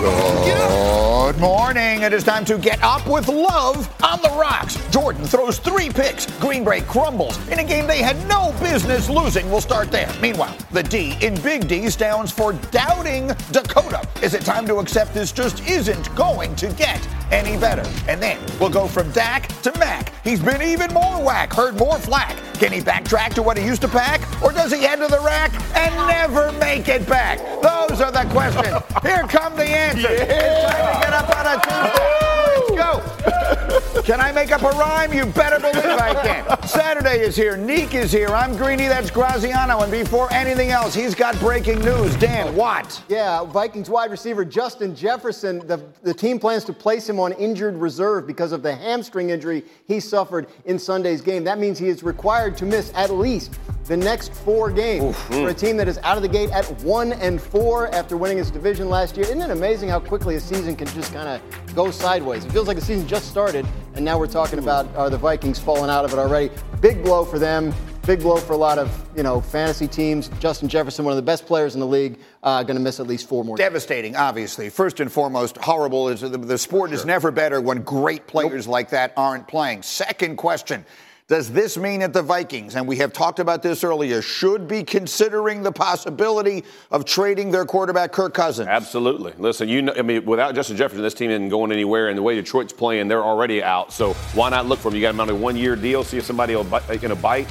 Gol. Good morning. It is time to get up with love on the rocks. Jordan throws three picks. Green Bay crumbles in a game they had no business losing. We'll start there. Meanwhile, the D in Big D stands for doubting Dakota. Is it time to accept this just isn't going to get any better? And then we'll go from Dak to Mac. He's been even more whack, heard more flack. Can he backtrack to what he used to pack? Or does he head the rack and never make it back? Those are the questions. Here come the answers. Get up on a Tuesday. Let's go. Can I make up a rhyme? You better believe I can. Saturday is here. Neek is here. I'm Greeny. That's Graziano. And before anything else, he's got breaking news. Dan, what? Yeah, Vikings wide receiver Justin Jefferson, the, the team plans to place him on injured reserve because of the hamstring injury he suffered in Sunday's game. That means he is required to miss at least the next four games for a team that is out of the gate at one and four after winning its division last year. Isn't it amazing how quickly a season can just kind of go sideways? It feels like the season just started, and now we're talking about are the Vikings falling out of it already. Big blow for them. Big blow for a lot of you know fantasy teams. Justin Jefferson, one of the best players in the league, uh, going to miss at least four more. Devastating, obviously. First and foremost, horrible is the, the sport is never better when great players like that aren't playing. Second question. Does this mean that the Vikings, and we have talked about this earlier, should be considering the possibility of trading their quarterback Kirk Cousins? Absolutely. Listen, you know, I mean, without Justin Jefferson, this team isn't going anywhere. And the way Detroit's playing, they're already out. So why not look for him? You got him on a one-year deal. See if somebody will bite, going to bite.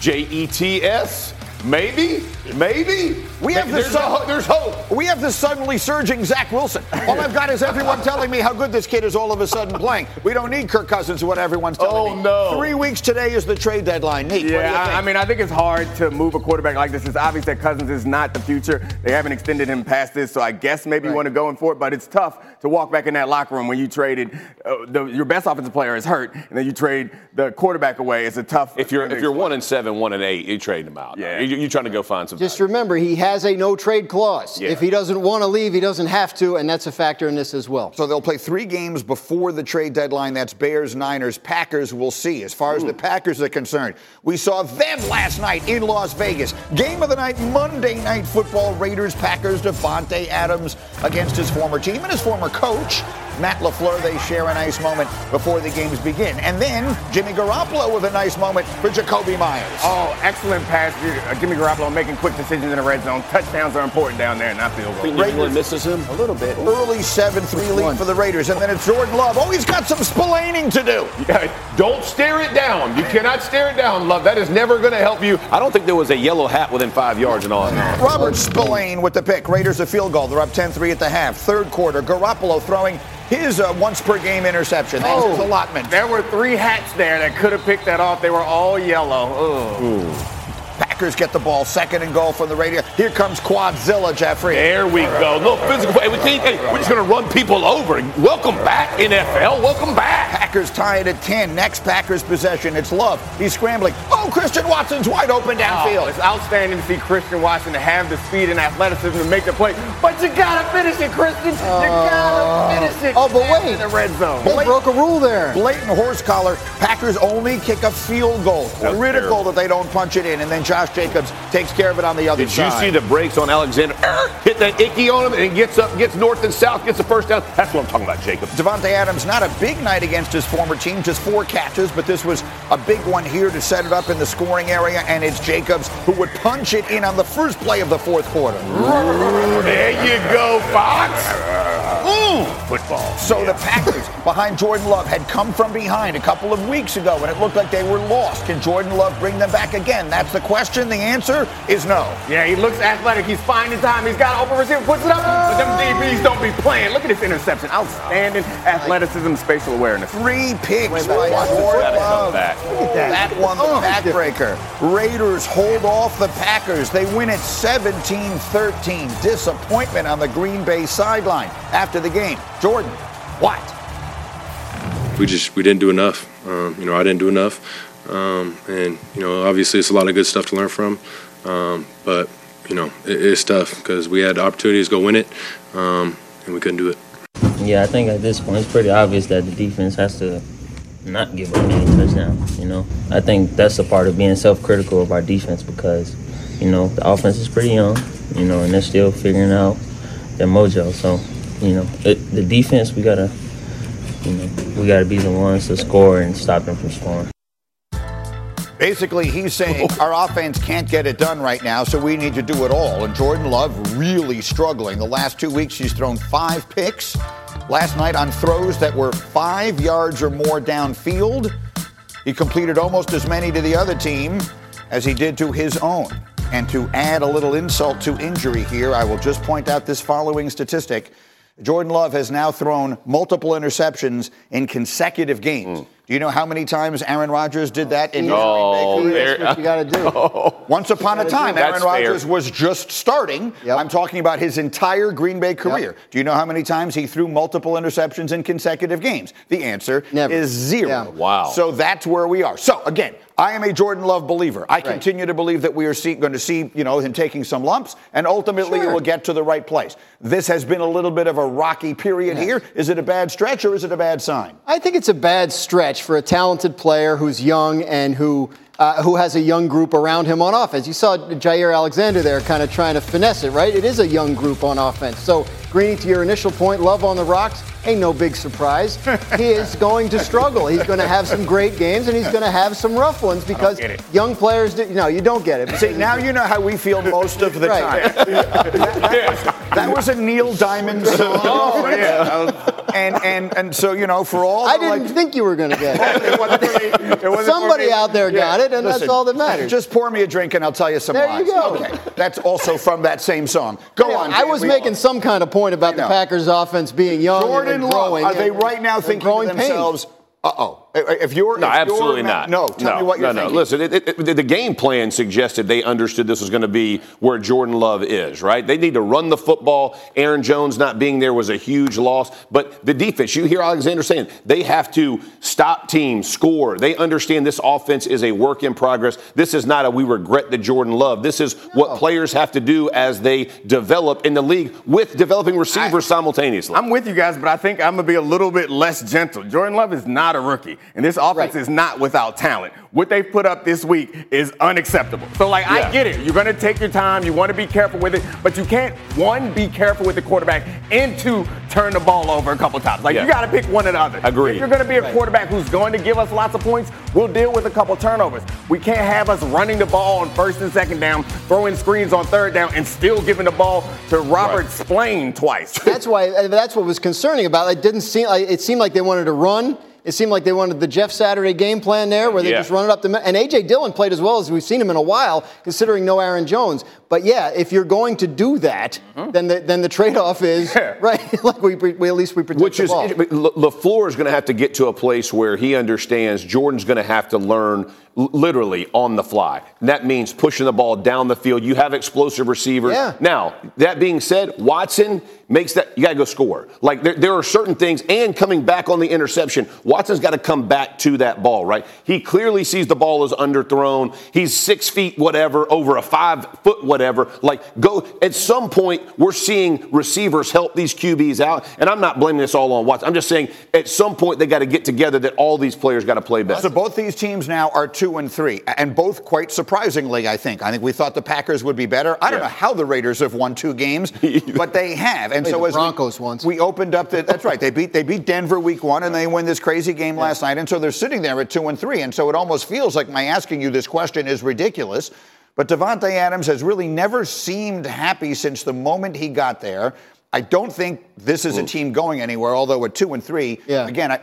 J E T S. Maybe, maybe. We have there's, this a ho- there's hope. We have this suddenly surging Zach Wilson. All I've got is everyone telling me how good this kid is all of a sudden playing. We don't need Kirk Cousins, what everyone's telling Oh, me. no. Three weeks today is the trade deadline. Neat. what do you Yeah, think? I, I mean, I think it's hard to move a quarterback like this. It's obvious that Cousins is not the future. They haven't extended him past this, so I guess maybe you want to go in for it. But it's tough to walk back in that locker room when you traded uh, the, your best offensive player is hurt, and then you trade the quarterback away. It's a tough. If you're if you're one and seven, one and eight, you trade him out. Yeah. You, you're trying to go find some. Just remember, he has a no trade clause. Yeah. If he doesn't want to leave, he doesn't have to, and that's a factor in this as well. So they'll play three games before the trade deadline. That's Bears, Niners, Packers. We'll see. As far as the Packers are concerned, we saw them last night in Las Vegas. Game of the night, Monday Night Football, Raiders, Packers, Davante Adams against his former team and his former coach. Matt LaFleur, they share a nice moment before the games begin. And then Jimmy Garoppolo with a nice moment for Jakobi Meyers. Oh, excellent pass. Uh, Jimmy Garoppolo making quick decisions in the red zone. Touchdowns are important down there, not field goals. Think New England misses him. A little bit. Early 7-3 lead for the Raiders. And then it's Jordan Love. Oh, he's got some splaining to do. Yeah, don't stare it down. You cannot stare it down, love. That is never going to help you. I don't think there was a yellow hat within five yards and all. Robert Spillane with the pick. Raiders a field goal. They're up 10-3 at the half. Third quarter. Garoppolo throwing his uh, once per game interception. That's his allotment. There were three hats there that could have picked that off. They were all yellow. Ugh. Packers get the ball. Second and goal from the radio. Here comes Quadzilla, Jeffrey. There we go. No physical. Hey, we can't, hey, we're just going to run people over. Welcome back, NFL. Welcome back. Packers tie it at 10. Next Packers possession. It's Love. He's scrambling. Oh, Christian Watson's wide open Oh, downfield. it's outstanding to see Christian Watson to have the speed and athleticism to make the play. But you gotta finish it, Christian. You uh, gotta finish it. Oh, but wait. in the red zone. They broke a rule there. Blatant horse collar. Packers only kick a field goal. Critical that they don't punch it in. And then Josh Jacobs takes care of it on the other side. Did you see the brakes on Alexander? Er, Hit that icky on him and gets up, gets north and south, gets the first down. That's what I'm talking about, Jacob. Davante Adams, not a big night against his former team, just four catches, but this was a big one here to set it up in the scoring area, and it's Jacobs who would punch it in on the first play of the fourth quarter. There you go, Fox. Mm. Ooh, football. So the Packers behind Jordan Love had come from behind a couple of weeks ago and it looked like they were lost. Can Jordan Love bring them back again? That's the question. The answer is no. Yeah, he looks athletic. He's finding time. He's got open receiver, puts it up. But them DBs don't be playing. Look at this interception. Outstanding athleticism, spatial awareness. Three picks Wait, by wait, Jordan gotta come Love. back. That one, the Oh, backbreaker. Raiders hold off the Packers. They win it 17 13. Disappointment on the Green Bay sideline after the game. Jordan, what? we just we didn't do enough. Um, you know, I didn't do enough, um, and you know, obviously it's a lot of good stuff to learn from. Um, but you know, it, it's tough because we had opportunities to go win it, um, and we couldn't do it. Yeah, I think at this point it's pretty obvious that the defense has to not give up any touchdowns. You know, I think that's a part of being self-critical of our defense because, you know, the offense is pretty young. You know, and they're still figuring out their mojo. So, you know, it, the defense we gotta, you know, we gotta be the ones to score and stop them from scoring. Basically, he's saying our offense can't get it done right now, so we need to do it all. And Jordan Love really struggling. The last two weeks, he's thrown five picks. Last night on throws that were five yards or more downfield. He completed almost as many to the other team as he did to his own. And to add a little insult to injury here, I will just point out this following statistic. Jordan Love has now thrown multiple interceptions in consecutive games. Do you know how many times Aaron Rodgers did that in his Oh, Green Bay career? there- That's what you got to do. Once upon a time, Aaron. Rodgers was just starting. Yep. I'm talking about his entire Green Bay career. Do you know how many times he threw multiple interceptions in consecutive games? The answer Never. is zero. Yeah. Wow. So that's where we are. So again, I am a Jordan Love believer. I continue to believe that we are see, going to see, you know, him taking some lumps, and ultimately Sure. it will get to the right place. This has been a little bit of a rocky period here. Is it a bad stretch or is it a bad sign? I think it's a bad stretch for a talented player who's young and who uh, who has a young group around him on offense. You saw Jaire Alexander there kind of trying to finesse it, right? It is a young group on offense. So, Greeny, to your initial point, love on the rocks ain't no big surprise. he is going to struggle. He's going to have some great games and he's going to have some rough ones because young players, do, no, you don't get it. See, now you know how we feel most of the Right. time. That was a Neil Diamond song. Oh, yeah. and, and and so you know, for all I the, didn't like, think you were going to get it. It wasn't for. It wasn't Somebody out there got it, and listen, that's all that matters. Just pour me a drink and I'll tell you some There lies. you go. Okay, that's also from that same song. Go on. I was We- making some kind of point about the. Packers' offense being young Jordan and Love. growing. Are they right now and thinking to themselves, "Uh oh"? If you're No, if you're absolutely not. No, tell no, me what you're no, thinking. No, listen. It, it, the game plan suggested they understood this was going to be where Jordan Love is. Right? They need to run the football. Aaron Jones not being there was a huge loss. But the defense, you hear Alexander saying they have to stop teams, score. They understand this offense is a work in progress. This is not a we regret the Jordan Love. This is what players have to do as they develop in the league with developing receivers simultaneously. I'm with you guys, but I think I'm gonna be a little bit less gentle. Jordan Love is not a rookie, and this offense Right. is not without talent. What they put up this week is unacceptable. So, like, Yeah. I get it. You're gonna take your time. You want to be careful with it, but you can't one be careful with the quarterback and two turn the ball over a couple times. Like, Yeah. you got to pick one or the other. Agreed. If you're gonna be a quarterback who's going to give us lots of points, we'll deal with a couple turnovers. We can't have us running the ball on first and second down, throwing screens on third down, and still giving the ball to Robert Right. Spillane twice. That's why. That's what was concerning about it. It didn't seem. like It seemed like they wanted to run. It seemed like they wanted the Jeff Saturday game plan there, where they Yeah. just run it up the. And AJ Dillon played as well as we've seen him in a while, considering no Aaron Jones. But yeah, if you're going to do that, mm-hmm. then the then the trade-off is right. like we, we at least we protect Which the is, ball. Le- LaFleur is going to have to get to a place where he understands Jordan's going to have to learn literally on the fly. And that means pushing the ball down the field. You have explosive receivers. Yeah. Now, that being said, Watson makes that, you got to go score. Like there, there are certain things, and coming back on the interception, Watson's got to come back to that ball, right? He clearly sees the ball is underthrown. He's six feet, whatever, over a five foot, whatever. Like, go, at some point, we're seeing receivers help these QBs out. And I'm not blaming this all on Watson. I'm just saying at some point they got to get together that all these players got to play better. So both these teams now are two and three, and both quite surprisingly, I think. I think we thought the Packers would be better. I don't Yeah. know how the Raiders have won two games, but they have. And Played so as we- Broncos once. we opened up the that's right. They beat they beat Denver week one, and they win this crazy game last night, and so they're sitting there at two and three. And so it almost feels like my asking you this question is ridiculous. But Davante Adams has really never seemed happy since the moment he got there. I don't think this is a team going anywhere. Although at two and three, Yeah. again, I,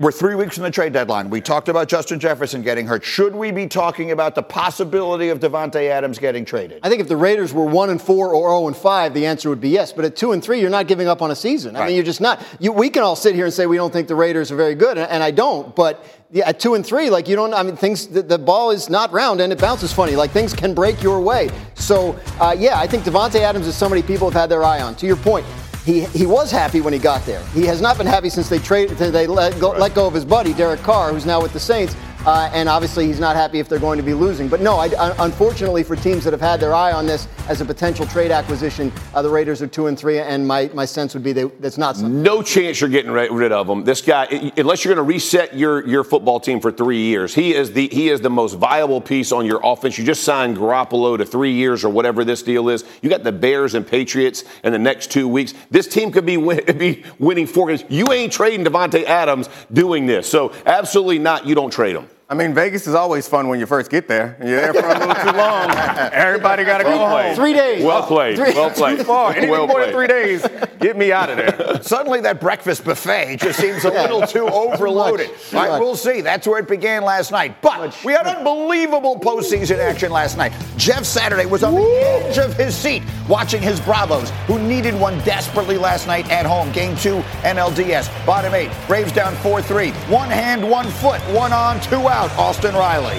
we're three weeks from the trade deadline. We talked about Justin Jefferson getting hurt. Should we be talking about the possibility of Davante Adams getting traded? I think if the Raiders were one and four or zero and five, the answer would be yes. But at two and three, you're not giving up on a season. I Right. mean, you're just not. You, we can all sit here and say we don't think the Raiders are very good, and, and I don't. But yeah, at two and three, like you don't. I mean, things. The, the ball is not round and it bounces funny. Like things can break your way. So uh, yeah, I think Davante Adams is somebody people have had their eye on. To your point. He, he was happy when he got there. He has not been happy since they traded. They let go, let go of his buddy Derek Carr, who's now with the Saints. Uh, and obviously, he's not happy if they're going to be losing. But no, I, I- unfortunately for teams that have had their eye on this as a potential trade acquisition, uh, the Raiders are two and three, and my, my sense would be they, that's not something. No chance you're getting ri- rid of him. This guy, unless you're going to reset your, your football team for three years, he is the he is the most viable piece on your offense. You just signed Garoppolo to three years or whatever this deal is. You got the Bears and Patriots in the next two weeks. This team could be win, be winning four games. You ain't trading Davante Adams doing this. So absolutely not. You don't trade him. I mean, Vegas is always fun when you first get there. You're there for a little too long. Everybody got to go Well home. Three days. Well played. Three- Well played. Too far. Anything Well more than three days, get me out of there. Suddenly, that breakfast buffet just seems a little too overloaded. Too All right, much. we'll see. That's where it began last night. But we had unbelievable postseason action last night. Jeff Saturday was on the edge of his seat watching his Bravos, who needed one desperately last night at home. Game two, NLDS. Bottom eight. Braves down 4 3. One hand, one foot, one on, two out. Austin Riley.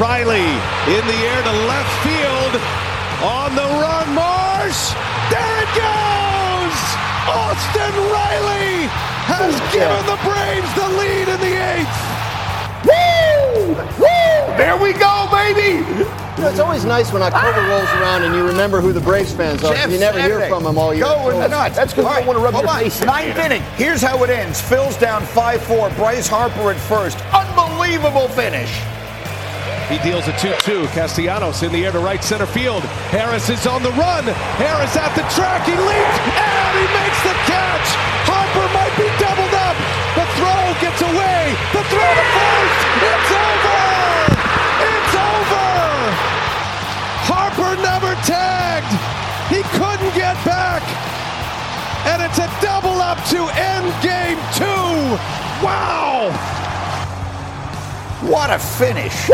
Riley in the air to left field. On the run, Marsh. There it goes! Austin Riley has given the Braves the lead in the eighth. Woo! Woo! There we go, baby! You know, it's always nice when October ah! rolls around and you remember who the Braves fans are. Jeff you never hear from them all year. Going nuts. That's 'cause you All don't wanna rub hold your on. face Ninth there. inning. Here's how it ends. Phils down 5-4. Bryce Harper at first. Unbelievable finish. He deals a 2-2. Castellanos in the air to right center field. Harris is on the run. Harris at the track. He leaps and he makes the catch. Harper might be doubled up. The gets away. The throw to first. It's over. It's over. Harper never tagged. He couldn't get back. And it's a double up to end game two. Wow. What a finish.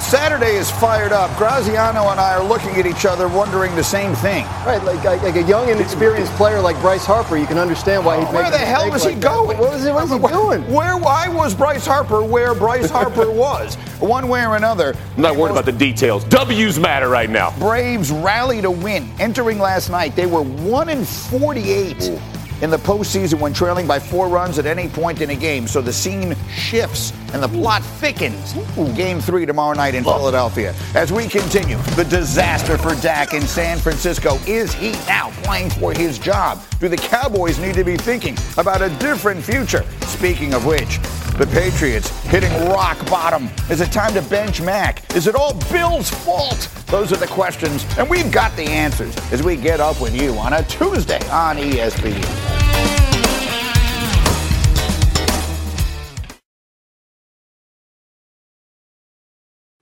Saturday is fired up. Graziano and I are looking at each other wondering the same thing. Right, like, like, like a young, inexperienced player like Bryce Harper, you can understand why he'd make Where the hell mistake was he like that. going? What was he, what was he doing? Where why was Bryce Harper where Bryce Harper was? One way or another. I'm not worried about the details. W's matter right now. Braves rally to win. Entering last night, they were 1 in 48 in the postseason when trailing by four runs at any point in a game. So the scene shifts and the plot thickens. Game three tomorrow night in Philadelphia. As we continue, the disaster for Dak in San Francisco. Is he now playing for his job? Do the Cowboys need to be thinking about a different future? Speaking of which, the Patriots hitting rock bottom. Is it time to bench Mac? Is it all Bill's fault? Those are the questions, and we've got the answers as we get up with you on a Tuesday on ESPN.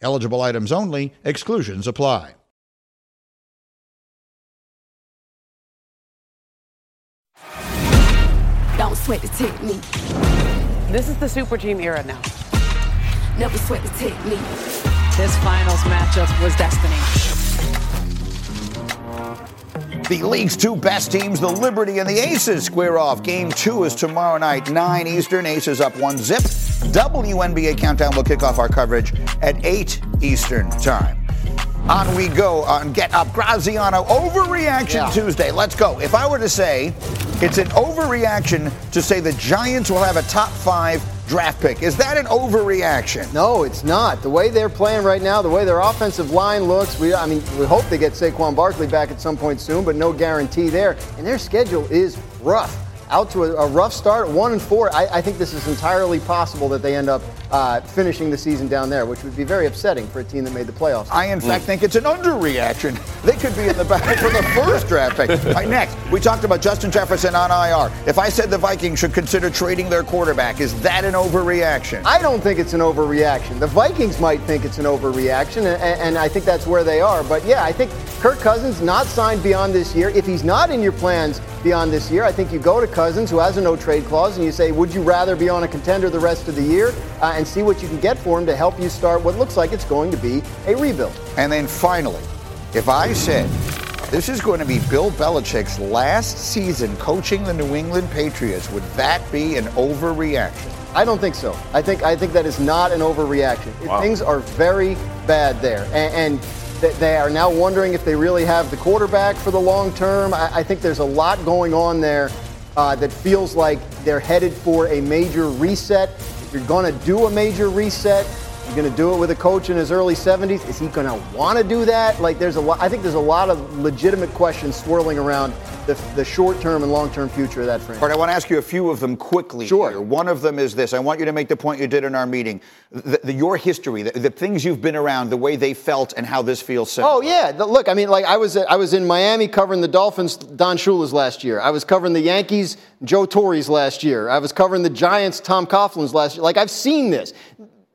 Eligible items only, exclusions apply. Don't sweat the technique. This is the super team era now. Never sweat the technique. This finals matchup was destiny. The league's two best teams, the Liberty and the Aces, square off. Game two is tomorrow night, 9 Eastern. Aces up one zip. WNBA Countdown will kick off our coverage at 8 Eastern Time. On we go on Get Up Graziano Overreaction Yeah. Tuesday. Let's go. If I were to say it's an overreaction to say the Giants will have a top five draft pick, is that an overreaction? No, it's not. The way they're playing right now, the way their offensive line looks, we I mean, we hope they get Saquon Barkley back at some point soon, but no guarantee there. And their schedule is rough. Out to a, a rough start, one and four. I, I think this is entirely possible that they end up uh, finishing the season down there, which would be very upsetting for a team that made the playoffs. I, in fact, think it's an underreaction. They could be in the back for the first draft pick. Right, next, we talked about Justin Jefferson on IR. If I said the Vikings should consider trading their quarterback, is that an overreaction? I don't think it's an overreaction. The Vikings might think it's an overreaction, and, and I think that's where they are. But yeah, I think Kirk Cousins not signed beyond this year. If he's not in your plans beyond this year, I think you go to Cousins, who has a no trade clause, and you say, would you rather be on a contender the rest of the year uh, and see what you can get for him to help you start what looks like it's going to be a rebuild? And then finally, if I said this is going to be Bill Belichick's last season coaching the New England Patriots, would that be an overreaction? I don't think so. I think I think that is not an overreaction. Things are very bad there, and, and they are now wondering if they really have the quarterback for the long term. I, I think there's a lot going on there uh, that feels like they're headed for a major reset. You're going to do a major reset, you're going to do it with a coach in his early 70s. Is he going to want to do that? Like, there's a lot. I think there's a lot of legitimate questions swirling around the, the short-term and long-term future of that franchise. All right, I want to ask you a few of them quickly. Sure. here. One of them is this. I want you to make the point you did in our meeting. The, the- your history, the, things you've been around, the way they felt, and how this feels similar. Oh yeah, look, I mean, like I was I was in Miami covering the Dolphins, Don Shula's last year. I was covering the Yankees, Joe Torre's last year. I was covering the Giants, Tom Coughlin's last year. Like I've seen this.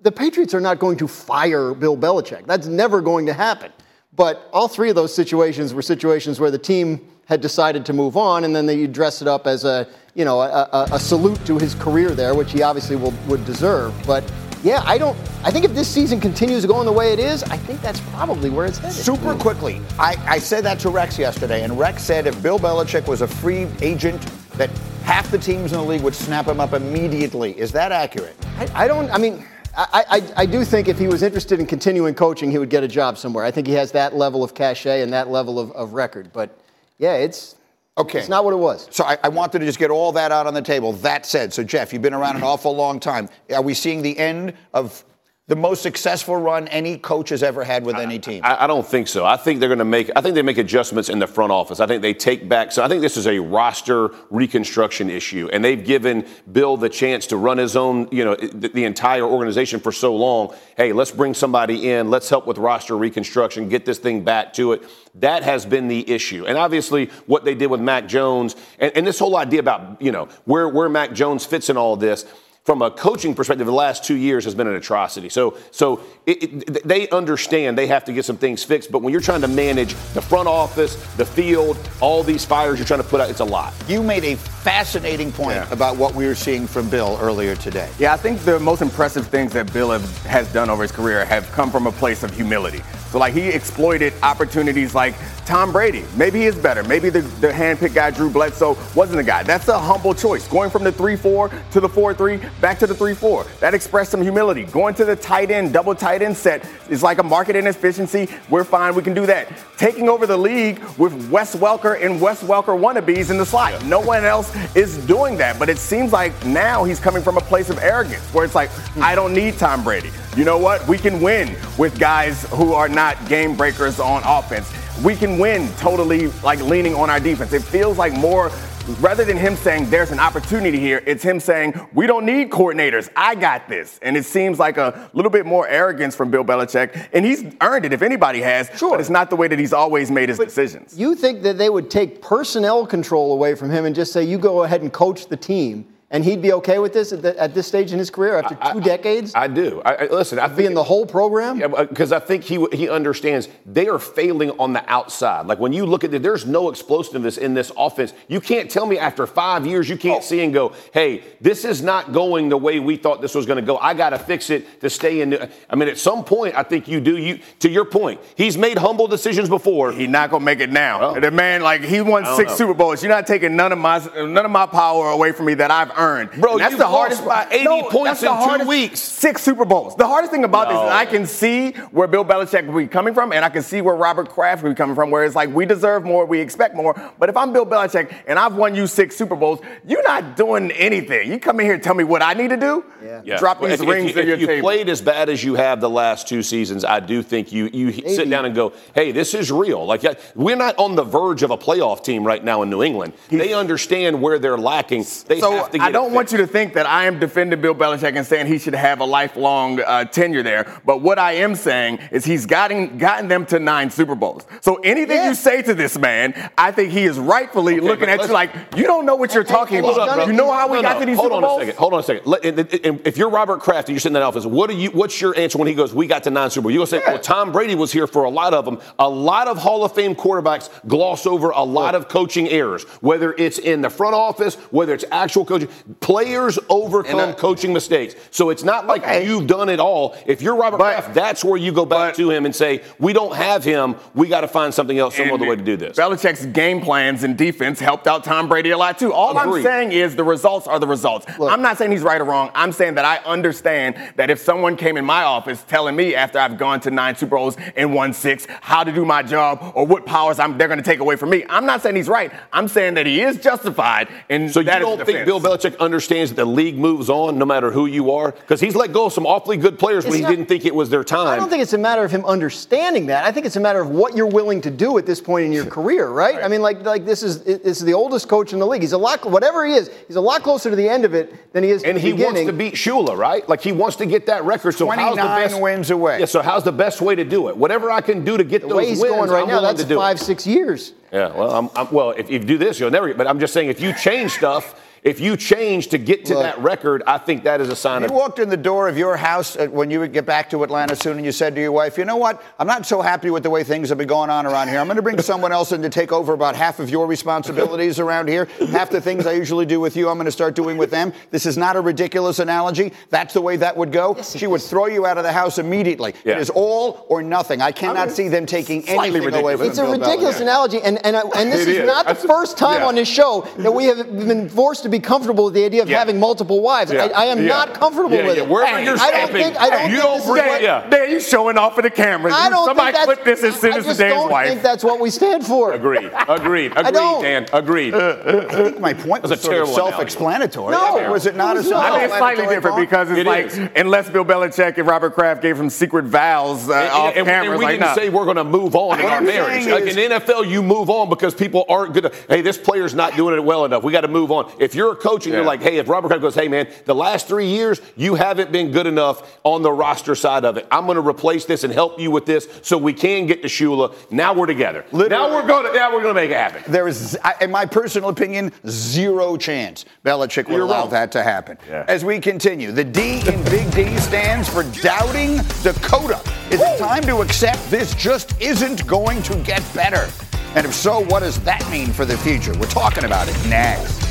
The Patriots are not going to fire Bill Belichick. That's never going to happen. But all three of those situations were situations where the team had decided to move on, and then they dress it up as a you know a, a, a salute to his career there, which he obviously will, would deserve. But yeah, I don't. I think if this season continues going the way it is, I think that's probably where it's headed. Super quickly, I, I said that to Rex yesterday, and Rex said if Bill Belichick was a free agent, that half the teams in the league would snap him up immediately. Is that accurate? I, I don't. I mean, I, I, I do think if he was interested in continuing coaching, he would get a job somewhere. I think he has that level of cachet and that level of, of record. But yeah, it's Okay. It's not what it was. So I, I wanted to just get all that out on the table. That said, so Jeff, you've been around an awful long time. Are we seeing the end of the most successful run any coach has ever had with any team? I, I don't think so. I think they're going to make. I think they make adjustments in the front office. I think they take back. So I think this is a roster reconstruction issue, and they've given Bill the chance to run his own. You know, the, the entire organization for so long. Hey, let's bring somebody in. Let's help with roster reconstruction. Get this thing back to it. That has been the issue, and obviously what they did with Mac Jones, and, and this whole idea about you know where where Mac Jones fits in all of this from a coaching perspective, the last two years has been an atrocity. So, so it, it, they understand they have to get some things fixed. But when you're trying to manage the front office, the field, all these fires you're trying to put out, it's a lot. You made a fascinating point Yeah. about what we were seeing from Bill earlier today. Yeah, I think the most impressive things that Bill have, has done over his career have come from a place of humility. So, like, he exploited opportunities like Tom Brady. Maybe he is better. Maybe the, the handpicked guy, Drew Bledsoe, wasn't the guy. That's a humble choice. Going from the 3 4 to the 4 3, back to the 3 4. That expressed some humility. Going to the tight end, double tight end set is like a market inefficiency. We're fine. We can do that. Taking over the league with Wes Welker and Wes Welker wannabes in the slot. No one else is doing that. But it seems like now he's coming from a place of arrogance where it's like, hmm. I don't need Tom Brady. You know what? We can win with guys who are not game breakers on offense. We can win totally like leaning on our defense. It feels like more rather than him saying there's an opportunity here, it's him saying we don't need coordinators. I got this. And it seems like a little bit more arrogance from Bill Belichick. And he's earned it if anybody has. Sure. But it's not the way that he's always made his but decisions. You think that they would take personnel control away from him and just say, you go ahead and coach the team? And he'd be okay with this at, the, at this stage in his career after two I, decades? I, I do. I, listen, I think in the whole program because I think he he understands they are failing on the outside. Like when you look at it, there's no explosiveness in this offense. You can't tell me after five years you can't oh. see and go, hey, this is not going the way we thought this was going to go. I got to fix it to stay in. I mean, at some point, I think you do. You to your point, he's made humble decisions before. He's not going to make it now. Oh. The man, like he won six know. Super Bowls. You're not taking none of my none of my power away from me that I've earned. Bro, that's the hardest by 80 no, points in two weeks. Six Super Bowls. The hardest thing about no. this is I can see where Bill Belichick will be coming from, and I can see where Robert Kraft will be coming from, where it's like we deserve more, we expect more. But if I'm Bill Belichick and I've won you six Super Bowls, you're not doing anything. You come in here and tell me what I need to do. Yeah. yeah. Drop these well, rings if, if, in your if you table. played as bad as you have the last two seasons, I do think you you Maybe. sit down and go, hey, this is real. Like we're not on the verge of a playoff team right now in New England. They understand where they're lacking. They so have to get I don't want you to think that I am defending Bill Belichick and saying he should have a lifelong uh, tenure there. But what I am saying is he's gotten gotten them to nine Super Bowls. So anything yeah. you say to this man, I think he is rightfully okay, looking at you like you don't know what you're talking about. you know how we no, got no. to these Hold Super Bowls? Hold on a second. Hold on a second. If you're Robert Kraft and you're sitting in that office, what are you? What's your answer when he goes, "We got to nine Super Bowls"? You gonna say, yeah. "Well, Tom Brady was here for a lot of them." A lot of Hall of Fame quarterbacks gloss over a lot of coaching errors, whether it's in the front office, whether it's actual coaching. Players overcome uh, coaching mistakes. So it's not like okay. you've done it all. If you're Robert but, Kraft, that's where you go back but, to him and say, we don't have him. We got to find something else, some other way to do this. Belichick's game plans and defense helped out Tom Brady a lot too. All Agreed. I'm saying is the results are the results. Look, I'm not saying he's right or wrong. I'm saying that I understand that if someone came in my office telling me after I've gone to nine Super Bowls and won six how to do my job or what powers I'm, they're going to take away from me, I'm not saying he's right. I'm saying that he is justified. And so you don't think Bill Belichick understands that the league moves on no matter who you are? Because he's let go of some awfully good players it's when not, he didn't think it was their time. I don't think it's a matter of him understanding that. I think it's a matter of what you're willing to do at this point in your career, right? right. I mean, like, like this is this is the oldest coach in the league. He's a lot, whatever he is, he's a lot closer to the end of it than he is. And he beginning. wants to beat Shula, right? Like he wants to get that record. So how's the best wins away? Yeah. So how's the best way to do it? Whatever I can do to get the those way he's wins, going right I'm now, that's five, it. six years. Yeah. Well, I'm, I'm, well, if you do this, you'll never. But I'm just saying, if you change stuff if you change to get to Look, that record, I think that is a sign you of. You walked in the door of your house when you would get back to Atlanta soon, and you said to your wife, "You know what? I'm not so happy with the way things have been going on around here. I'm going to bring someone else in to take over about half of your responsibilities around here. Half the things I usually do with you, I'm going to start doing with them. This is not a ridiculous analogy. That's the way that would go. Yes, she would throw you out of the house immediately. Yeah. It is all or nothing. I cannot I mean, see them taking anything ridiculous. away from It's a Bill ridiculous Belichick. analogy, and and, and this is, is, not That's the first time yeah. on this show that we have been forced to be comfortable with the idea of yeah. having multiple wives. Yeah. I, I, am yeah. not comfortable with it. Wherever hey, you're I don't think. I don't you think don't bring, what, yeah. There, you showing off for the cameras. I don't Somebody think clip this and send it to Dan's don't wife. think that's what we stand for. Agreed. Agreed. Agreed. Dan. Agreed. I think my point was, was sort of self-explanatory. No, was it not a show? I mean, it's slightly different because it's like unless Bill Belichick and Robert Kraft gave him secret vows uh, off camera. we didn't say we're going to move on in our marriage. Like in NFL, you move on because people aren't good. Hey, this player's not doing it well enough. We got to move on. If you're a coach and you're like, hey, if Robert Kraft goes, hey man, the last three years you haven't been good enough on the roster side of it. I'm going to replace this and help you with this so we can get to Shula. Now we're together. Literally, now we're going to now we're going to make it happen. There is, in my personal opinion, zero chance Belichick will allow wrong. that to happen. Yeah. As we continue, the D in Big D stands for doubting Dakota. Is Woo! it time to accept this just isn't going to get better? And if so, what does that mean for the future? We're talking about it next.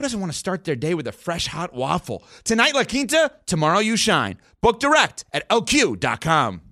who doesn't want to start their day with a fresh hot waffle? Tonight, La Quinta, tomorrow, you shine. Book direct at lq.com.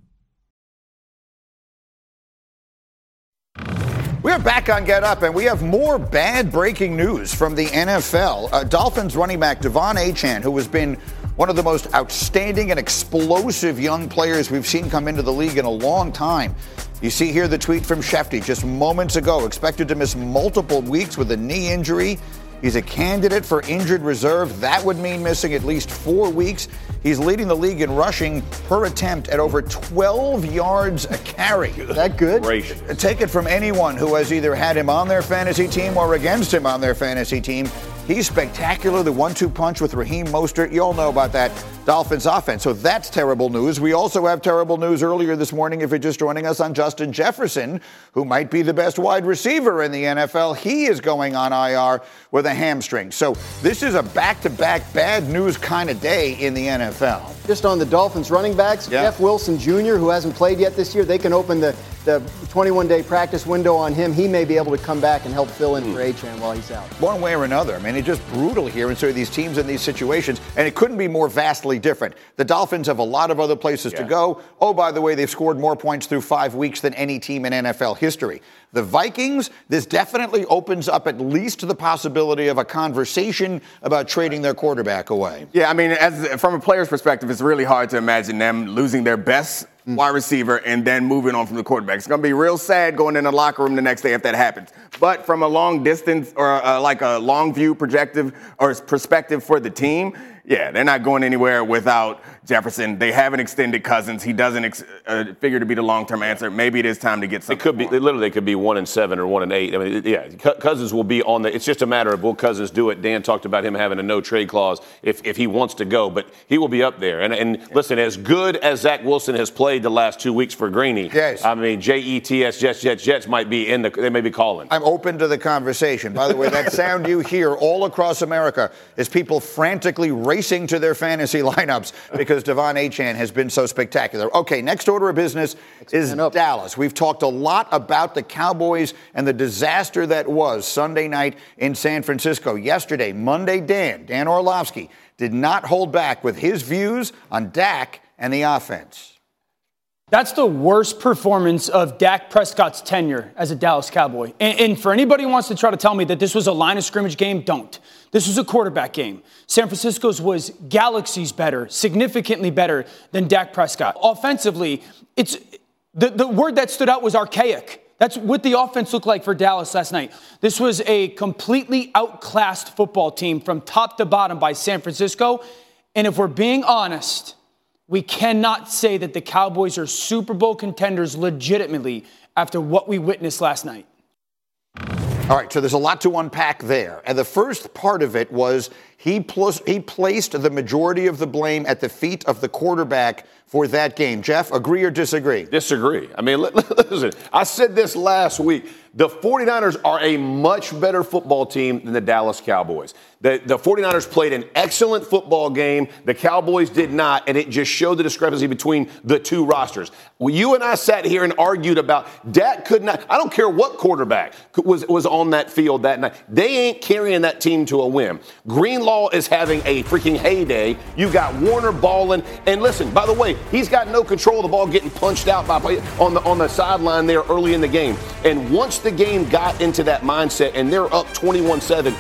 We're back on Get Up, and we have more bad breaking news from the NFL. Uh, Dolphins running back De'Von Achane, who has been one of the most outstanding and explosive young players we've seen come into the league in a long time. You see here the tweet from Schefty just moments ago, expected to miss multiple weeks with a knee injury. He's a candidate for injured reserve. That would mean missing at least four weeks. He's leading the league in rushing per attempt at over 12 yards a carry. That good? Great. Take it from anyone who has either had him on their fantasy team or against him on their fantasy team. He's spectacular. The one two punch with Raheem Mostert. You all know about that Dolphins offense. So that's terrible news. We also have terrible news earlier this morning, if you're just joining us, on Justin Jefferson, who might be the best wide receiver in the NFL. He is going on IR with a hamstring. So this is a back to back bad news kind of day in the NFL. Just on the Dolphins running backs, Yeah. Jeff Wilson Jr., who hasn't played yet this year, they can open the, the 21 day practice window on him. He may be able to come back and help fill in for hmm. Achane while he's out. One way or another. I mean, it's just brutal here in sort of these teams in these situations, and it couldn't be more vastly different. The Dolphins have a lot of other places to go. Oh, by the way, they've scored more points through five weeks than any team in NFL history. The Vikings, this definitely opens up at least the possibility of a conversation about trading their quarterback away. Yeah, I mean, as from a player's perspective, it's really hard to imagine them losing their best wide receiver and then moving on from the quarterback. It's going to be real sad going in the locker room the next day if that happens. But from a long distance or uh, like a long view projective or perspective for the team, yeah, they're not going anywhere without Jefferson. They haven't extended Cousins. He doesn't ex- uh, figure to be the long-term answer. Maybe it is time to get something. It could be for literally they could be one and seven or one and eight. I mean, yeah, Cousins will be on the. It's just a matter of will Cousins do it. Dan talked about him having a no trade clause if, if he wants to go, but he will be up there. And and listen, as good as Zach Wilson has played the last two weeks for Greeny, Yes. I mean J E T S Jets Jets Jets might be in the. They may be calling. I'm open to the conversation. By the way, that sound you hear all across America is people frantically racing to their fantasy lineups because De'Von Achane has been so spectacular. Okay, next order of business is Dallas. We've talked a lot about the Cowboys and the disaster that was Sunday night in San Francisco. Yesterday, Monday, Dan, Dan Orlovsky, did not hold back with his views on Dak and the offense. That's the worst performance of Dak Prescott's tenure as a Dallas Cowboy. And, and, for anybody who wants to try to tell me that this was a line of scrimmage game, don't. This was a quarterback game. San Francisco's was galaxies better, significantly better than Dak Prescott. Offensively, it's the, the word that stood out was archaic. That's what the offense looked like for Dallas last night. This was a completely outclassed football team from top to bottom by San Francisco. And if we're being honest, we cannot say that the Cowboys are Super Bowl contenders legitimately after what we witnessed last night. All right, so there's a lot to unpack there. And the first part of it was he, plus, he placed the majority of the blame at the feet of the quarterback for that game. Jeff, agree or disagree? Disagree. I mean, listen, I said this last week. The 49ers are a much better football team than the Dallas Cowboys. The, the 49ers played an excellent football game. The Cowboys did not, and it just showed the discrepancy between the two rosters. Well, you and I sat here and argued about Dak could not, I don't care what quarterback was, was on that field that night. They ain't carrying that team to a win. Greenlaw is having a freaking heyday. You got Warner balling. And listen, by the way, he's got no control of the ball getting punched out by, on the, on the sideline there early in the game. And once game got into that mindset and they're up 21 7,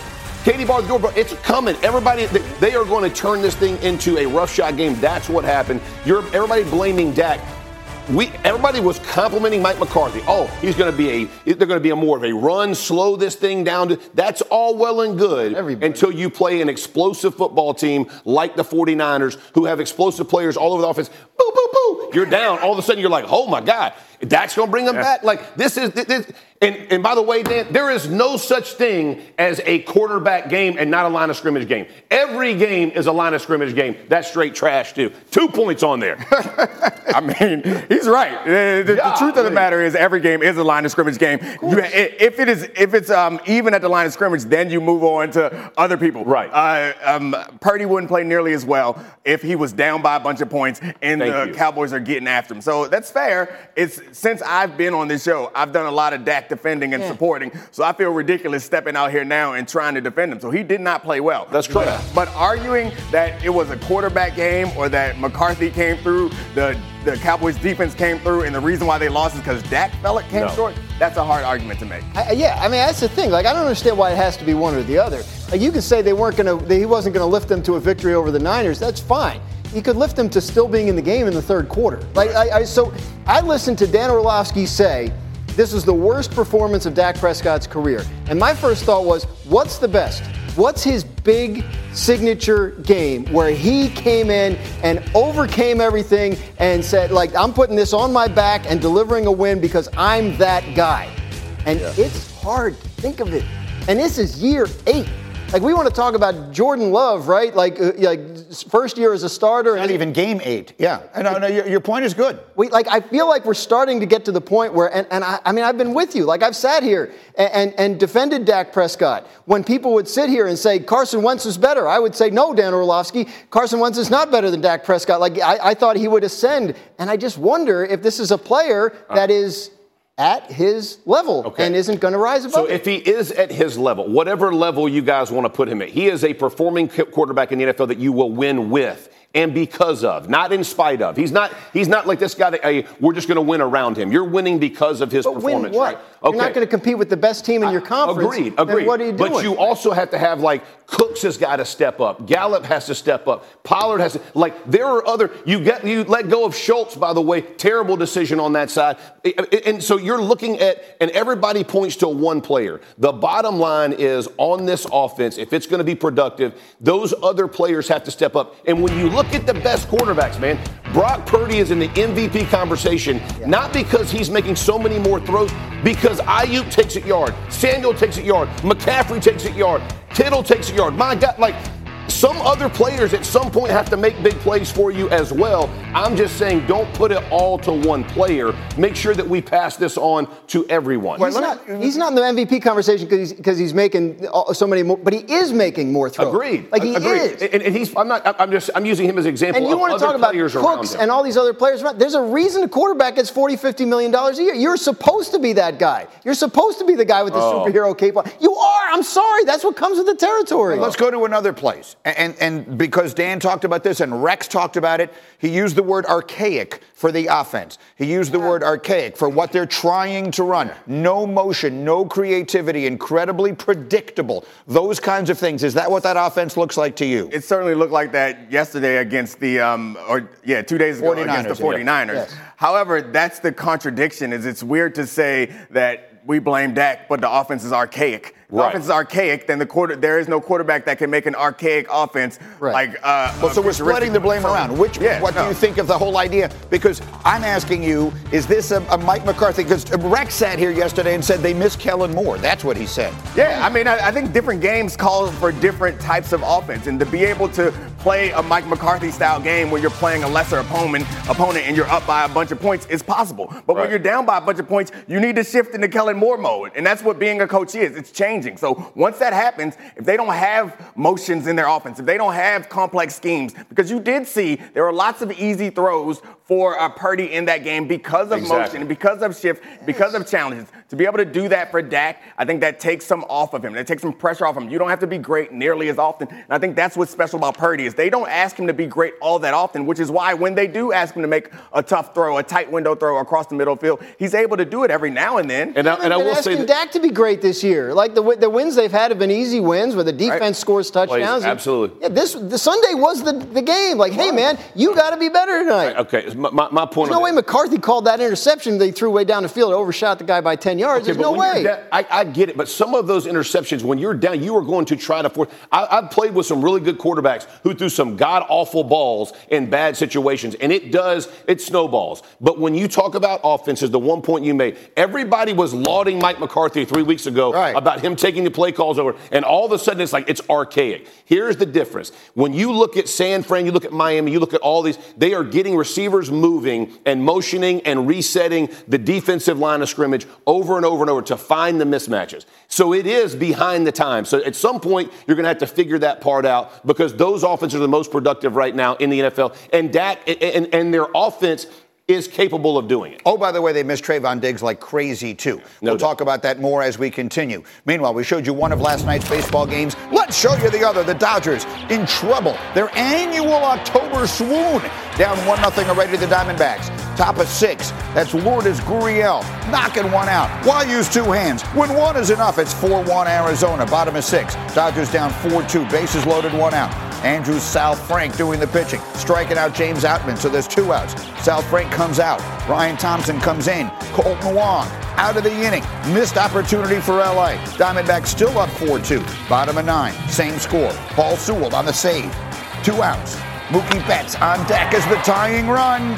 Katie bar the door, bro. It's coming. Everybody, they are going to turn this thing into a rough shot game. That's what happened. You're everybody blaming Dak. We everybody was complimenting Mike McCarthy. Oh, he's going to be a they're going to be a more of a run, slow this thing down. To, that's all well and good everybody. until you play an explosive football team like the 49ers who have explosive players all over the offense. Boo, boo, boo. You're down. All of a sudden, you're like, oh my God, Dak's going to bring them yeah. back. Like this is this, and, and by the way, Dan, there is no such thing as a quarterback game and not a line of scrimmage game. Every game is a line of scrimmage game. That's straight trash, too. Two points on there. I mean, he's right. The, the, the, truth of the matter is, every game is a line of scrimmage game. You, if it is, if it's um, even at the line of scrimmage, then you move on to other people. Right. Uh, um, Purdy wouldn't play nearly as well if he was down by a bunch of points and Thank the you. Cowboys are getting after him. So that's fair. It's since I've been on this show, I've done a lot of Dak defending and yeah. supporting. So I feel ridiculous stepping out here now and trying to defend him. So he did not play well. That's correct. But, but arguing that it was a quarterback game or that McCarthy came through, the the Cowboys defense came through, and the reason why they lost is because Dak Fellick came no. short. That's a hard argument to make. I, yeah, I mean that's the thing. Like I don't understand why it has to be one or the other. Like you can say they weren't gonna, he wasn't gonna lift them to a victory over the Niners. That's fine he could lift them to still being in the game in the third quarter. Like I, I, so I listened to Dan Orlovsky say this was the worst performance of Dak Prescott's career. And my first thought was, what's the best? What's his big signature game where he came in and overcame everything and said, like, I'm putting this on my back and delivering a win because I'm that guy? And yeah. it's hard to think of it. And this is year eight. Like we want to talk about Jordan Love, right? Like, uh, like first year as a starter. Not even game eight. Yeah, no, no, your, your, point is good. We like. I feel like we're starting to get to the point where, and, and I, I mean, I've been with you. Like I've sat here and, and, and defended Dak Prescott. When people would sit here and say Carson Wentz is better, I would say no, Dan Orlovsky. Carson Wentz is not better than Dak Prescott. Like I, I thought he would ascend, and I just wonder if this is a player uh. that is at his level okay. and isn't going to rise above. So if he is at his level, whatever level you guys want to put him at, he is a performing quarterback in the NFL that you will win with and because of, not in spite of. He's not. He's not like this guy that hey, we're just going to win around him. You're winning because of his but performance, right? Okay. You're not going to compete with the best team in your conference. Agreed. Agreed. what are you doing? But you also have to have like Cooks has got to step up. Gallup has to step up. Pollard has to like. There are other. You get you let go of Schultz. By the way, terrible decision on that side. And so you're looking at, and everybody points to one player. The bottom line is on this offense, if it's going to be productive, those other players have to step up. And when you look at the best quarterbacks, man. Brock Purdy is in the MVP conversation, yeah. not because he's making so many more throws, because Aiyuk takes it yard, Samuel takes it yard, McCaffrey takes it yard, Kittle takes it yard. My God, like some other players at some point have to make big plays for you as well. I'm just saying, don't put it all to one player. Make sure that we pass this on to everyone. He's, not, he's not in the MVP conversation because he's, he's, making uh, so many more, but he is making more throws. Agreed. Like he Agreed. is. And, and, he's. I'm not. I'm just. I'm using him as an example. And you want to talk about Cooks and all these other players? There's a reason a quarterback gets 40, 50 million dollars a year. You're supposed to be that guy. You're supposed to be the guy with the oh. superhero cape. You are. I'm sorry. That's what comes with the territory. Well, let's go to another place. And, and because Dan talked about this and Rex talked about it, he used the word archaic for the offense. He used the word archaic for what they're trying to run. No motion, no creativity, incredibly predictable. Those kinds of things. Is that what that offense looks like to you? It certainly looked like that yesterday against the, um, or yeah, two days ago 49ers, against the 49ers. Yeah. Yes. However, that's the contradiction. Is it's weird to say that we blame Dak, but the offense is archaic the Right. offense is archaic, then the quarter there is no quarterback that can make an archaic offense like. Uh, Well, so uh, we're spreading the blame futuristic. around. Which, Yeah, what do you think of the whole idea? Because I'm asking you, is this a, a Mike McCarthy? Because Rex sat here yesterday and said they miss Kellen Moore. That's what he said. Yeah, I mean, I, I think different games call for different types of offense, and to be able to play a Mike McCarthy style game where you're playing a lesser opponent, opponent, and you're up by a bunch of points is possible. But when you're down by a bunch of points, you need to shift into Kellen Moore mode, and that's what being a coach is. It's changing. So once that happens, if they don't have motions in their offense, if they don't have complex schemes, because you did see there were lots of easy throws for uh, Purdy in that game because of Exactly. motion, because of shift, because of challenges. To be able to do that for Dak, I think that takes some off of him. That takes some pressure off him. You don't have to be great nearly as often. And I think that's what's special about Purdy is they don't ask him to be great all that often, which is why when they do ask him to make a tough throw, a tight window throw across the middle field, he's able to do it every now and then. And I, and I They've will say asking that Dak to be great this year. Like the wi- the wins they've had have been easy wins where the defense scores touchdowns. absolutely. Yeah, this the Sunday was the, the game. Like, hey man, you got to be better tonight. okay, my, my, point There's no on way McCarthy called that interception they threw way down the field, overshot the guy by 10 yards. Okay, There's no way. down- I, I get it, but some of those interceptions, when you're down, you are going to try to force. I, I've played with some really good quarterbacks who threw some god awful balls in bad situations, and it does, it snowballs. But when you talk about offenses, the one point you made, everybody was lauding Mike McCarthy three weeks ago about him taking the play calls over, and all of a sudden it's like it's archaic. Here's the difference. When you look at San Fran, you look at Miami, you look at all these, they are getting receivers moving and motioning and resetting the defensive line of scrimmage over and over and over to find the mismatches. So it is behind the times. So at some point, you're going to have to figure that part out because those offenses are the most productive right now in the NFL. And Dak and, and, and their offense is capable of doing it. Oh, by the way, they missed Trevon Diggs like crazy, too. we'll talk about that more as we continue. Meanwhile, we showed you one of last night's baseball games. Let's show you the other. The Dodgers in trouble. Their annual October swoon. Down 1 0 already to the Diamondbacks. Top of six. That's Lourdes Gurriel knocking one out. Why use two hands? When one is enough, it's 4 1 Arizona. Bottom of six. Dodgers down 4 2. Bases loaded, one out. Andrew Saalfrank doing the pitching, striking out James Outman, so there's two outs. Saalfrank comes out. Ryan Thompson comes in. Kolten Wong out of the inning. Missed opportunity for LA. Diamondbacks still up 4 2. Bottom of nine. Same score. Paul Sewald on the save. Two outs. Mookie Betts on deck as the tying run.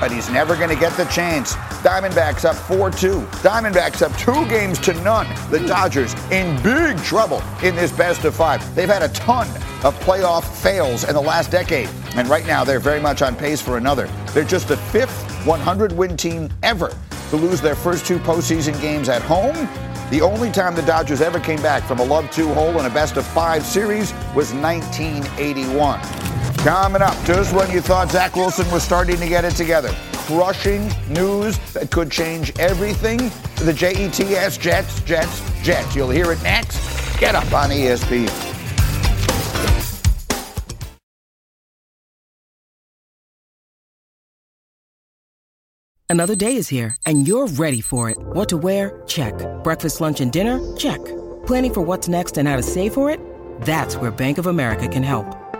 But he's never going to get the chance. Diamondbacks up 4 2. Diamondbacks up two games to none. The Dodgers in big trouble in this best of five. They've had a ton of playoff fails in the last decade. And right now, they're very much on pace for another. They're just the fifth 100 win team ever to lose their first two postseason games at home. The only time the Dodgers ever came back from a love two hole in a best of five series was 1981. Coming up, just when you thought Zach Wilson was starting to get it together, crushing news that could change everything. The JETS Jets, Jets, Jets. You'll hear it next. Get up on ESPN. Another day is here, and you're ready for it. What to wear? Check. Breakfast, lunch, and dinner? Check. Planning for what's next and how to save for it? That's where Bank of America can help.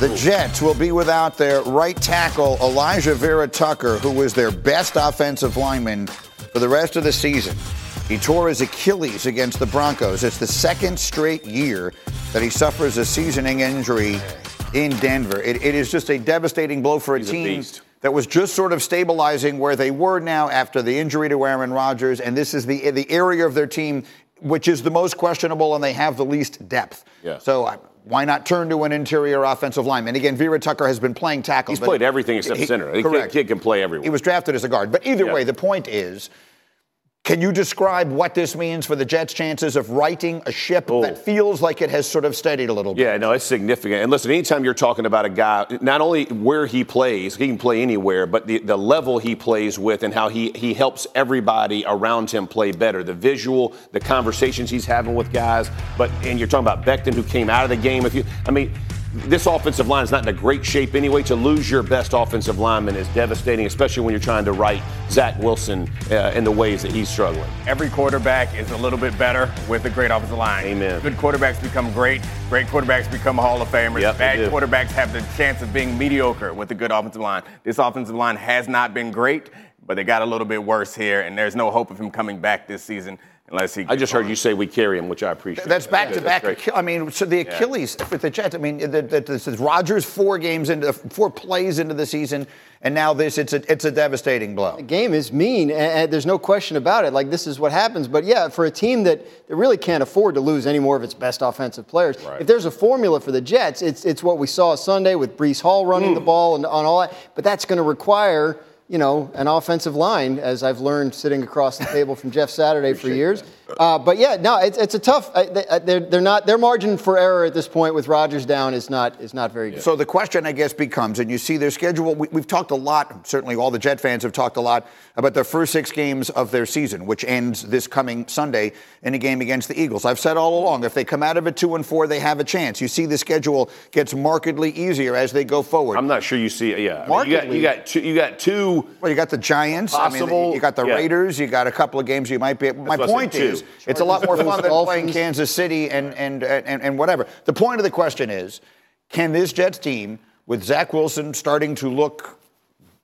The Jets will be without their right tackle, Alijah Vera Tucker, who was their best offensive lineman for the rest of the season. He tore his Achilles against the Broncos. It's the second straight year that he suffers a seasoning injury in Denver. It, it is just a devastating blow for a He's team beast. that was just sort of stabilizing where they were now after the injury to Aaron Rodgers, and this is the the area of their team which is the most questionable, and they have the least depth. Yeah. So. I, why not turn to an interior offensive lineman? Again, Vera Tucker has been playing tackle. He's played everything except he- center. Kid, correct. kid can play everywhere. He was drafted as a guard. But either Yeah. way, the point is Can you describe what this means for the Jets' chances of righting a ship that feels like it has sort of steadied a little bit? Yeah, no, it's significant. And listen, anytime you're talking about a guy, not only where he plays, he can play anywhere, but the, the level he plays with and how he, he helps everybody around him play better. The visual, the conversations he's having with guys. But, and you're talking about Becton, who came out of the game. If you, I mean, this offensive line is not in a great shape anyway. To lose your best offensive lineman is devastating, especially when you're trying to right Zach Wilson uh, in the ways that he's struggling. Every quarterback is a little bit better with a great offensive line. Amen. Good quarterbacks become great. Great quarterbacks become Hall of Famers. Yep, Bad quarterbacks have the chance of being mediocre with a good offensive line. This offensive line has not been great, but they got a little bit worse here, and there's no hope of him coming back this season unless he. I just heard you say we carry him, which I appreciate. That's back to back. I mean, so the Achilles with the Jets. I mean, the, the, this is Rodgers four games into four plays into the season, and now this. It's a it's a devastating blow. The game is mean, and, and there's no question about it. Like this is what happens. But yeah, for a team that, that really can't afford to lose any more of its best offensive players, if there's a formula for the Jets, it's it's what we saw Sunday with Breece Hall running Hmm. the ball and on all that. But that's going to require. You know, an offensive line, as I've learned sitting across the table from Jeff Saturday for years. Uh, but yeah, no, it's, it's a tough. Uh, they, uh, they're, they're not. Their margin for error at this point with Rodgers down is not is not very good. So the question, I guess, becomes, and you see their schedule. We, we've talked a lot. Certainly, all the Jet fans have talked a lot about their first six games of their season, which ends this coming Sunday in a game against the Eagles. I've said all along, if they come out of it two and four, they have a chance. You see, the schedule gets markedly easier as they go forward. I'm not sure you see it. Yeah, I mean, you got you got two. You got two. Well, you got the Giants. I mean, Possible- you got the yeah. Raiders. You got a couple of games you might be. My point I said, point two. Is, it's a lot more fun than playing Kansas City and, and and and whatever. The point of the question is, can this Jets team, with Zach Wilson starting to look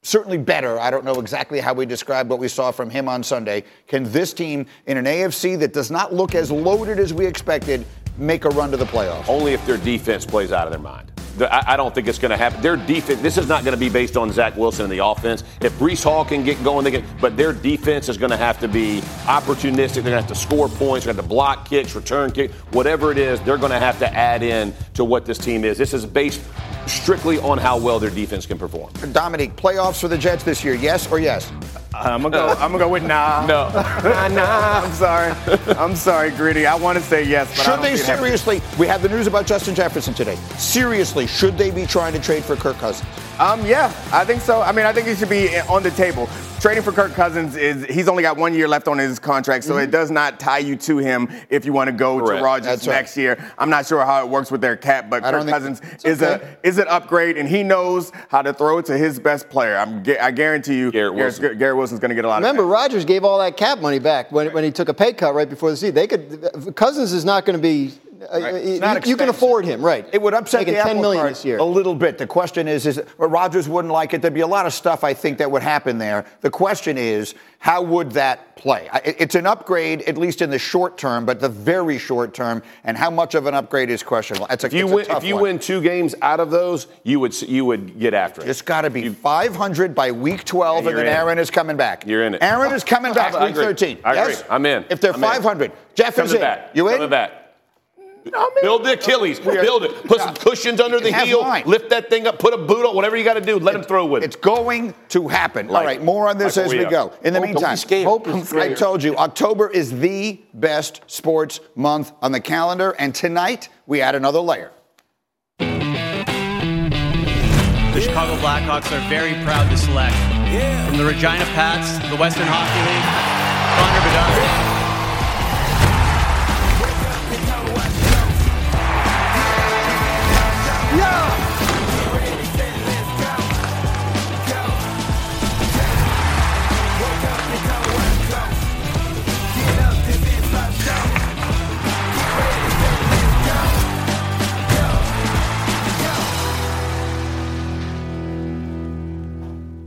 certainly better. I don't know exactly how we describe what we saw from him on Sunday. Can this team in an AFC that does not look as loaded as we expected make a run to the playoffs? Only if their defense plays out of their mind. I don't think it's going to happen. Their defense. This is not going to be based on Zach Wilson and the offense. If Breece Hall can get going, they can. But their defense is going to have to be opportunistic. They're going to have to score points. They're going to to block kicks, return kick, whatever it is. They're going to have to add in to what this team is. This is based strictly on how well their defense can perform. Domonique, playoffs for the Jets this year, yes or yes? I'm gonna go. I'm gonna go with nah. No. nah, nah. I'm sorry. I'm sorry, Gritty. I want to say yes, but I Should don't they see it seriously? We have the news about Justin Jefferson today. Seriously, should they be trying to trade for Kirk Cousins? Um, yeah, I think so. I mean, I think it should be on the table. Trading for Kirk Cousins is he's only got one year left on his contract, so it mm-hmm. does not tie you to him if you want to go Correct. to Rodgers That's right. next year. I'm not sure how it works with their cap, but I Kirk Cousins is okay. a is an upgrade, and he knows how to throw it to his best player. I'm, I guarantee you, Garrett Garrett's- Wilson. Garrett Wilson's going to get a lot of. Remember, Rodgers gave all that cap money back when, when he took a pay cut right before the season. They could Cousins is not going to be. Uh, It's not you, you can afford him, right? It would upset Making the apple 10 million cart this year. a little bit. The question is, is well, Rodgers wouldn't like it. There'd be a lot of stuff I think that would happen there. The question is, how would that play? It's an upgrade, at least in the short term, but the very short term, and how much of an upgrade is questionable. That's a, If you it's a win, tough if you one. win two games out of those, you would you would get after it. It's got to be 500 by week 12, and then in. Aaron is coming back. You're in it. Aaron is coming back I week agree. 13. I agree. yes? I'm in. If they're I'm in. 500, Jeff is Coming in. back. You in? Coming back. Build the Achilles. Build it. Put some cushions under the heel. mine. Lift that thing up. Put a boot on. Whatever you got to do. Let him throw with it. It's going to happen. Like All right, more on this Like as we we go. In the Hope- don't meantime, hope Don't I told you, October is the best sports month on the calendar, and tonight we add another layer. The Chicago Blackhawks are very proud to select from the Regina Pats, the Western Hockey League, Connor Bedard.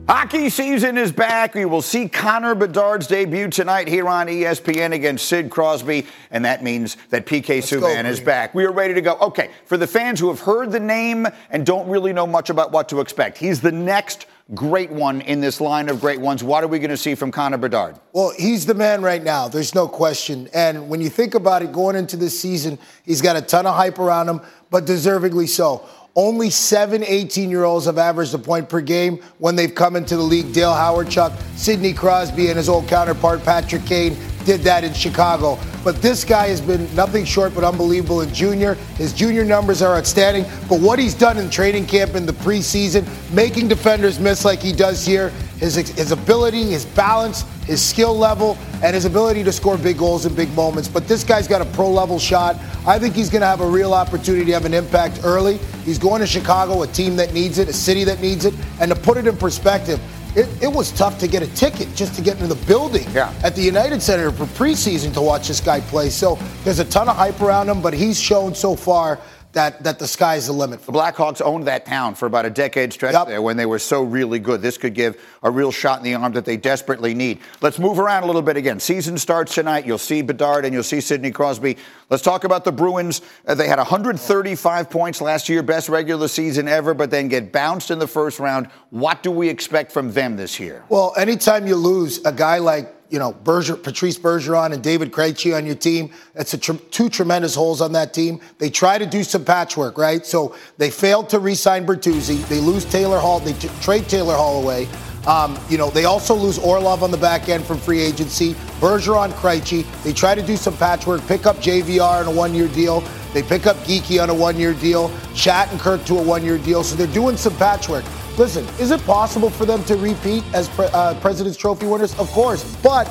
Hockey season is back. We will see Connor Bedard's debut tonight here on ESPN against Sid Crosby, and that means that PK Subban is back. We are ready to go. Okay, for the fans who have heard the name and don't really know much about what to expect, he's the next great one in this line of great ones. What are we going to see from Connor Bedard? Well, he's the man right now. There's no question. And when you think about it, going into this season, he's got a ton of hype around him, but deservingly so. Only seven 18 year olds have averaged a point per game when they've come into the league. Dale Hawerchuk, Sidney Crosby, and his old counterpart, Patrick Kane, did that in Chicago. But this guy has been nothing short but unbelievable in junior. His junior numbers are outstanding. But what he's done in training camp in the preseason, making defenders miss like he does here, his, his ability, his balance, his skill level, and his ability to score big goals in big moments. But this guy's got a pro level shot. I think he's going to have a real opportunity to have an impact early. He's going to Chicago, a team that needs it, a city that needs it. And to put it in perspective, it, it, was tough to get a ticket just to get into the building yeah. at the United Center for preseason to watch this guy play. So there's a ton of hype around him, but he's shown so far that, that the sky's the limit. the Blackhawks owned that town for about a decade stretch yep. there when they were so really good. This could give a real shot in the arm that they desperately need. Let's move around a little bit again. Season starts tonight. You'll see Bedard and you'll see Sidney Crosby. Let's talk about the Bruins. Uh, they had 135 points last year, best regular season ever, but then get bounced in the first round. What do we expect from them this year? Well, anytime you lose a guy like you know, Berger, Patrice Bergeron and David Krejci on your team. That's tr- two tremendous holes on that team. They try to do some patchwork, right? So they failed to re-sign Bertuzzi. They lose Taylor Hall. They t- trade Taylor Hall away. Um, you know, they also lose Orlov on the back end from free agency. Bergeron, Krejci. They try to do some patchwork, pick up JVR on a one-year deal. They pick up Geekie on a one-year deal. Shattenkirk to a one-year deal. So they're doing some patchwork. Listen, is it possible for them to repeat as pre- uh, President's Trophy winners? Of course, but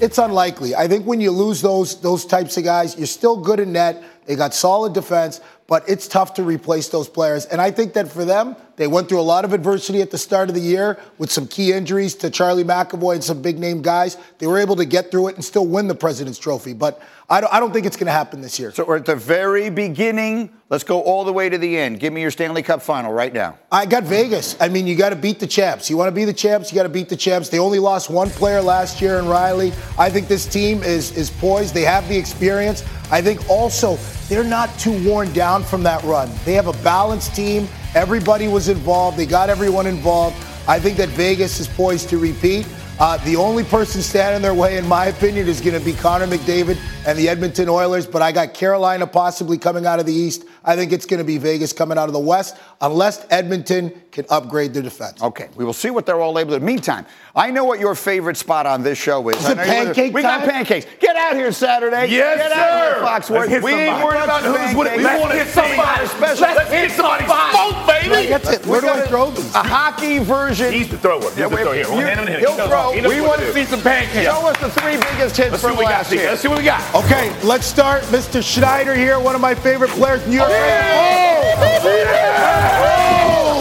it's unlikely. I think when you lose those those types of guys, you're still good in net. They got solid defense, but it's tough to replace those players. And I think that for them, they went through a lot of adversity at the start of the year with some key injuries to Charlie McAvoy and some big name guys. They were able to get through it and still win the President's Trophy. But I don't, I don't think it's going to happen this year. So we're at the very beginning. Let's go all the way to the end. Give me your Stanley Cup final right now. I got Vegas. I mean, you got to beat the champs. You want to be the champs, you got to beat the champs. They only lost one player last year in Reilly. I think this team is is poised. They have the experience. I think also they're not too worn down from that run. They have a balanced team. Everybody was involved. They got everyone involved. I think that Vegas is poised to repeat. Uh, the only person standing their way, in my opinion, is going to be Connor McDavid and the Edmonton Oilers. But I got Carolina possibly coming out of the East. I think it's going to be Vegas coming out of the West, unless Edmonton can upgrade their defense. Okay, we will see what they're all able to. Meantime, I know what your favorite spot on this show is. Is it pancake We time? got pancakes. Get out here Saturday. Yes, Get sir. out here, Foxworth. We ain't worried about who's winning. We want to hit somebody. Special. Let's hit somebody's smoke, baby. That's it. Where do I throw these? A hockey version. He's the thrower. He's Yeah, the we- thrower. Here, one you- hand on him. he'll throw. he We want to to see some pancakes. Show us the three biggest hits Let's from what we got. last year. Let's see what we got. Okay, let's start. Mr. Schneider here, one of my favorite players, New York. Oh,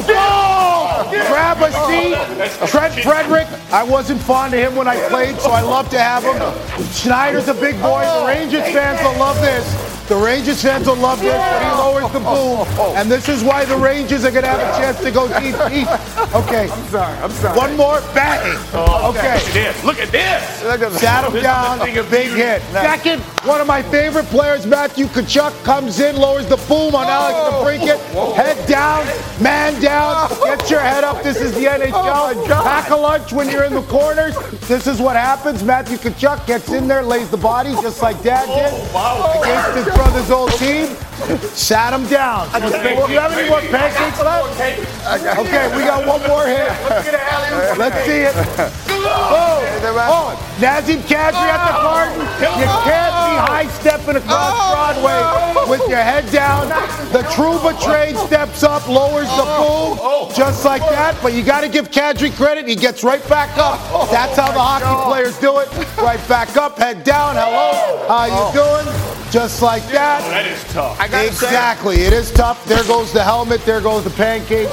ball! Oh! Grab a seat. Trent Frederic. I wasn't fond of him when I played, so I love to have him. Schneider's a big boy. The Rangers fans will love this. The Rangers fans will love this, but he lowers the boom. And this is why the Rangers are going to have a chance to go deep east. Okay. I'm sorry. I'm sorry. One more. Bang. Oh, okay. Look at this. Look at this. Sat him down, the big hit. Second, one of my favorite players, Matthew Tkachuk, comes in, lowers the boom on Alex DeBrincat. Head down, man down, get your head up. This is the oh NHL. Pack a lunch when you're in the corners. This is what happens. Matthew Tkachuk gets in there, lays the body just like Dad did oh, against his brother's old team. Sat him down. Do you have any more pancakes left? Okay, we got one more hit. Let's see it. Oh, oh, Nazem Kadri at the Garden. You can't be high stepping across Broadway with your head down. The Trouba trade steps up, lowers the boom, just like that. But you got to give Kadri credit. He gets right back up. That's how the hockey players do it. Right back up, head down. Hello, how you doing? Just like that. That is tough. I gotta say- Exactly. It is tough. There goes the helmet. There goes the pancakes.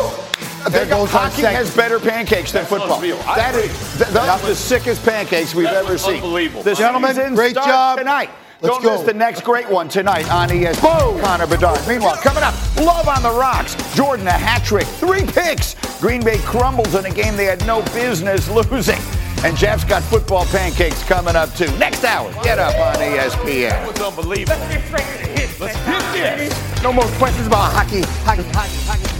There goes our Hockey second. has better pancakes than football. unreal. I That agree. th- those are the sickest pancakes we've ever seen. unbelievable. The Gentlemen, great job. tonight. Let's Don't go. miss the next great one tonight on ESPN. Connor Bedard. Meanwhile, coming up, Love on the Rocks. Jordan a hat trick, three picks. Green Bay crumbles in a game they had no business losing. And Jeff's got football pancakes coming up too. Next hour, get up on ESPN. That was unbelievable. Let's hit this. No more questions about hockey. Hockey, hockey, hockey.